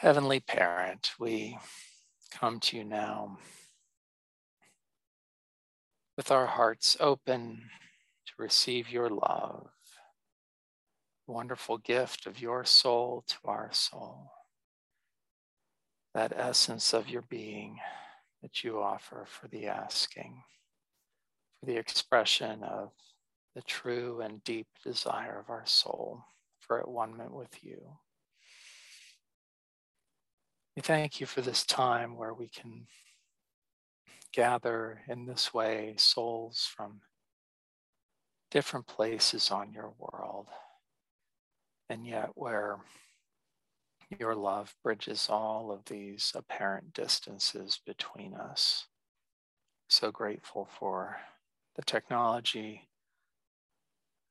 Heavenly Parent, we come to you now with our hearts open to receive your love, wonderful gift of your soul to our soul, that essence of your being that you offer for the asking, for the expression of the true and deep desire of our soul for at one moment with you. We thank you for this time where we can gather in this way souls from different places on your world, and yet where your love bridges all of these apparent distances between us. So grateful for the technology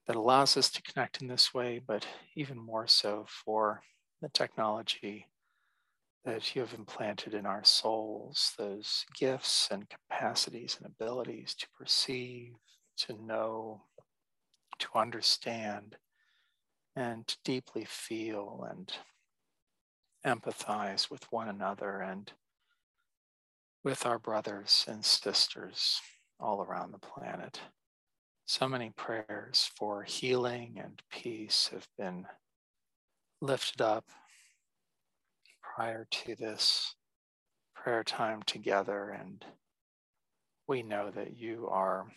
that allows us to connect in this way, but even more so for the technology that you have implanted in our souls, those gifts and capacities and abilities to perceive, to know, to understand, and to deeply feel and empathize with one another and with our brothers and sisters all around the planet. So many prayers for healing and peace have been lifted up prior to this prayer time together, and we know that you are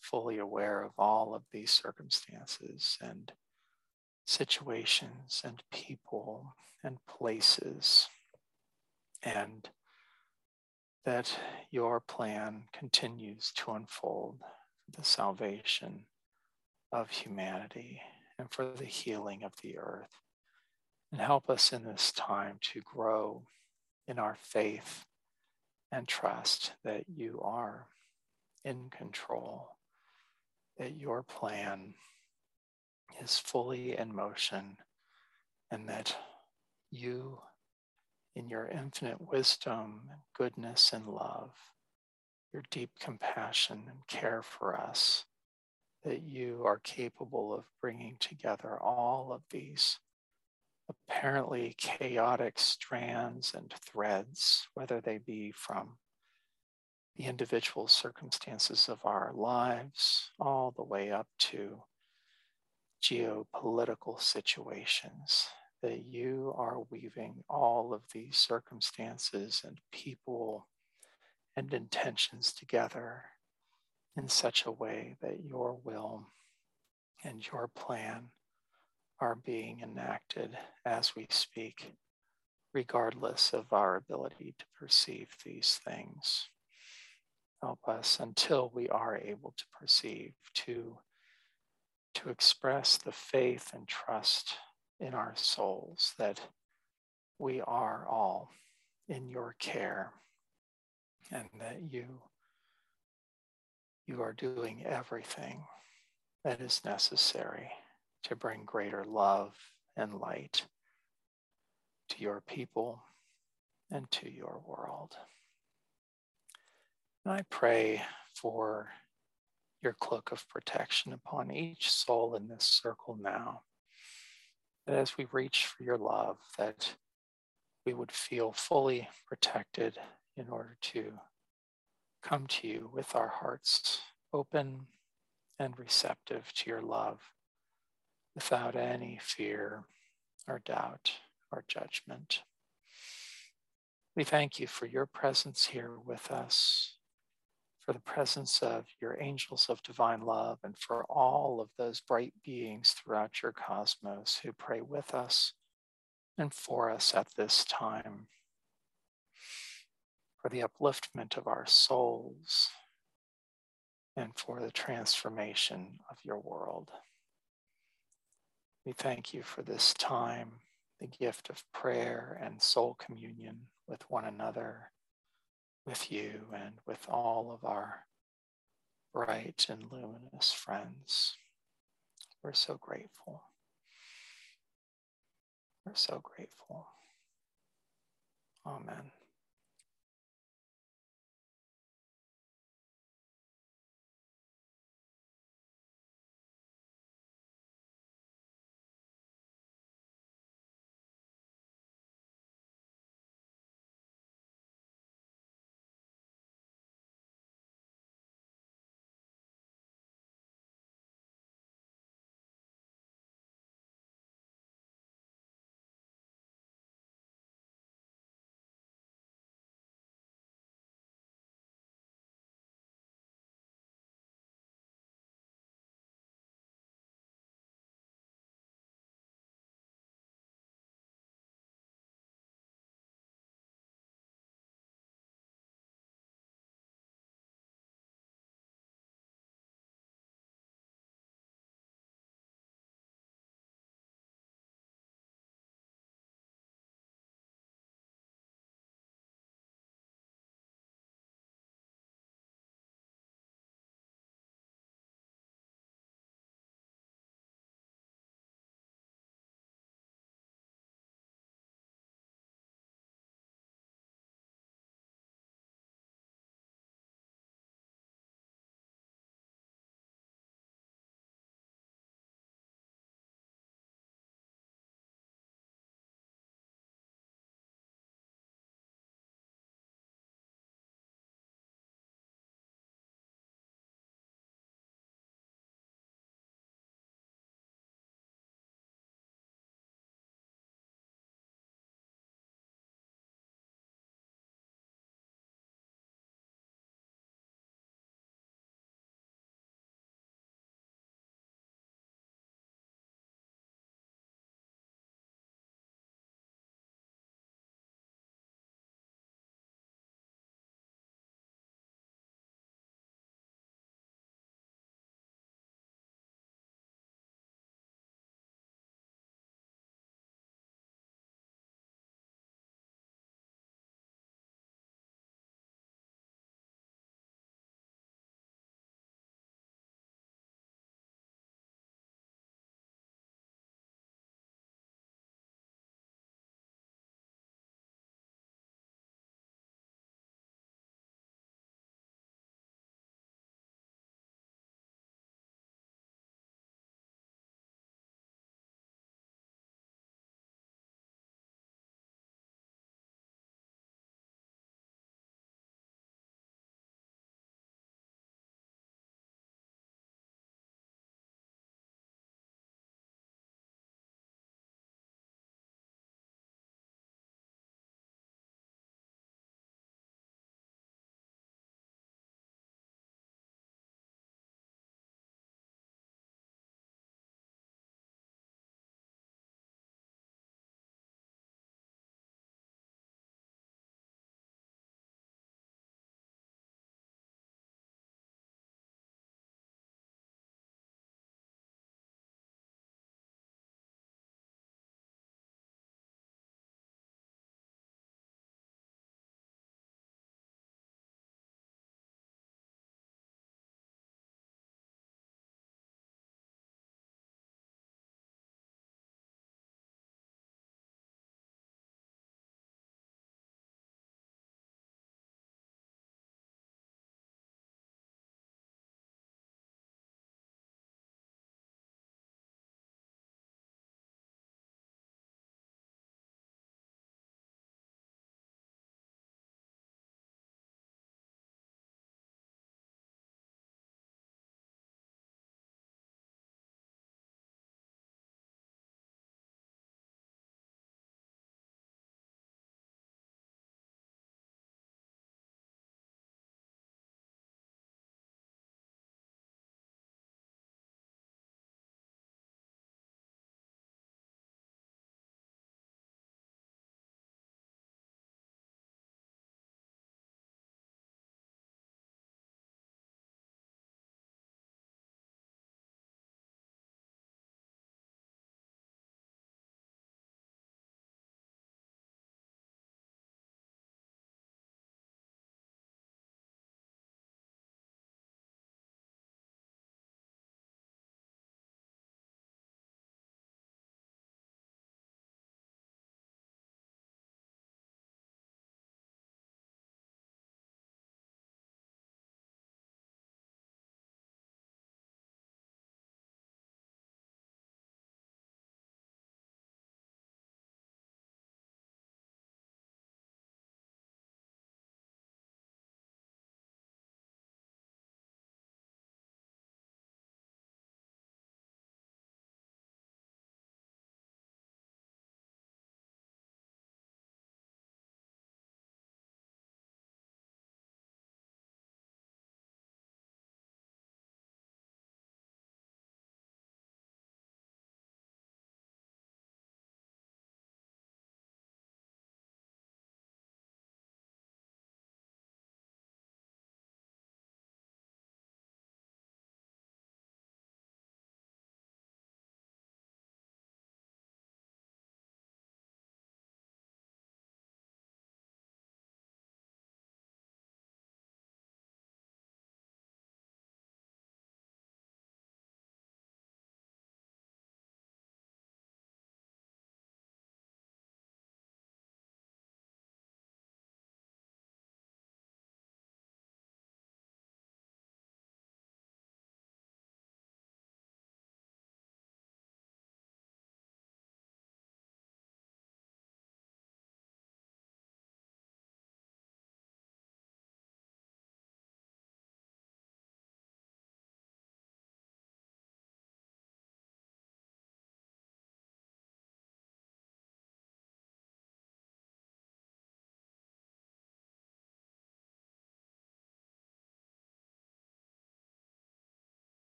fully aware of all of these circumstances and situations and people and places, and that your plan continues to unfold for the salvation of humanity and for the healing of the earth. And help us in this time to grow in our faith and trust that you are in control, that your plan is fully in motion, and that you, in your infinite wisdom, and goodness, and love, your deep compassion and care for us, that you are capable of bringing together all of these apparently chaotic strands and threads, whether they be from the individual circumstances of our lives, all the way up to geopolitical situations, that you are weaving all of these circumstances and people and intentions together in such a way that your will and your plan are being enacted as we speak, regardless of our ability to perceive these things. Help us until we are able to perceive, to, to express the faith and trust in our souls that we are all in your care and that you you are doing everything that is necessary to bring greater love and light to your people and to your world. And I pray for your cloak of protection upon each soul in this circle now. That as we reach for your love, that we would feel fully protected in order to come to you with our hearts open and receptive to your love without any fear or doubt or judgment. We thank you for your presence here with us, for the presence of your angels of divine love, and for all of those bright beings throughout your cosmos who pray with us and for us at this time, for the upliftment of our souls and for the transformation of your world. We thank you for this time, the gift of prayer and soul communion with one another, with you, and with all of our bright and luminous friends. We're so grateful. We're so grateful. Amen.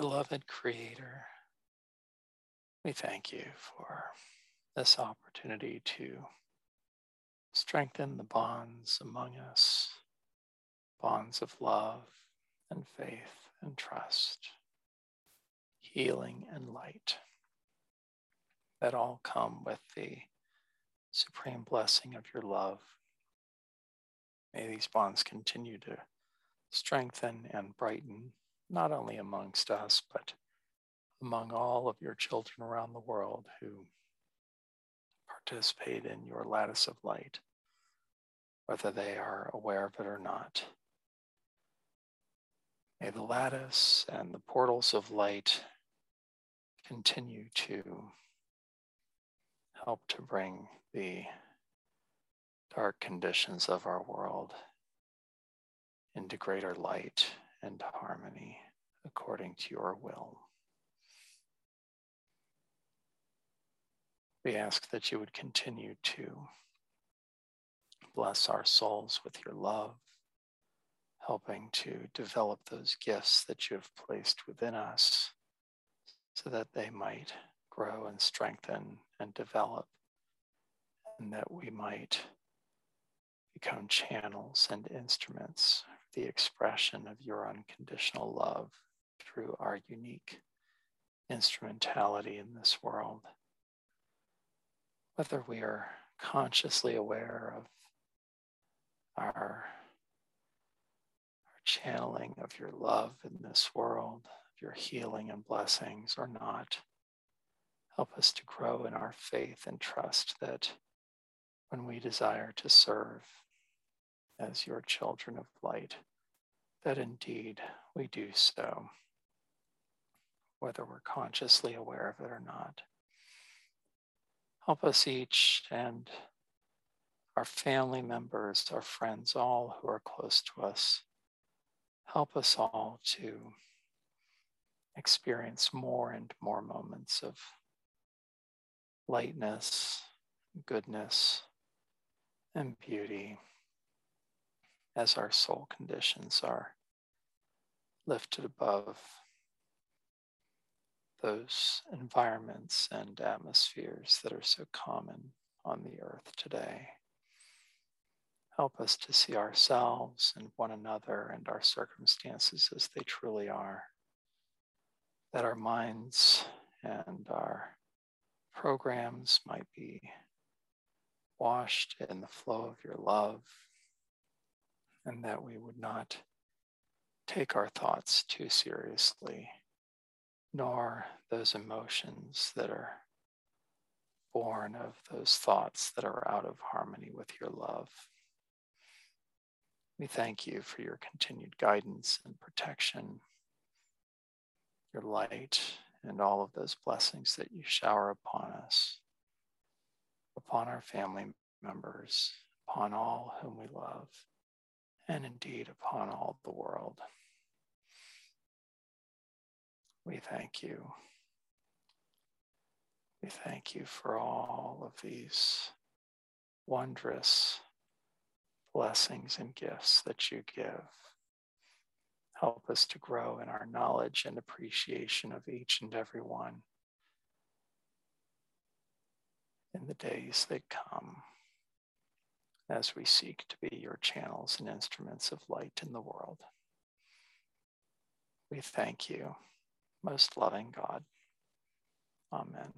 Beloved Creator, we thank you for this opportunity to strengthen the bonds among us, bonds of love and faith and trust, healing and light that all come with the supreme blessing of your love. May these bonds continue to strengthen and brighten, not only amongst us, but among all of your children around the world who participate in your lattice of light, whether they are aware of it or not. May the lattice and the portals of light continue to help to bring the dark conditions of our world into greater light and harmony according to your will. We ask that you would continue to bless our souls with your love, helping to develop those gifts that you have placed within us so that they might grow and strengthen and develop, and that we might become channels and instruments the expression of your unconditional love through our unique instrumentality in this world whether we are consciously aware of our, our channeling of your love in this world, your healing and blessings or not. Help us to grow in our faith and trust that when we desire to serve as your children of light, that indeed we do so, whether we're consciously aware of it or not. Help us each and our family members, our friends, all who are close to us. Help us all to experience more and more moments of lightness, goodness, and beauty as our soul conditions are lifted above those environments and atmospheres that are so common on the earth today. Help us to see ourselves and one another and our circumstances as they truly are. That our minds and our programs might be washed in the flow of your love, and that we would not take our thoughts too seriously nor those emotions that are born of those thoughts that are out of harmony with your love. We thank you for your continued guidance and protection, your light, and all of those blessings that you shower upon us, upon our family members, upon all whom we love, and indeed upon all the world. We thank you. We thank you for all of these wondrous blessings and gifts that you give. Help us to grow in our knowledge and appreciation of each and every one in the days that come as we seek to be your channels and instruments of light in the world. We thank you most loving God. Amen.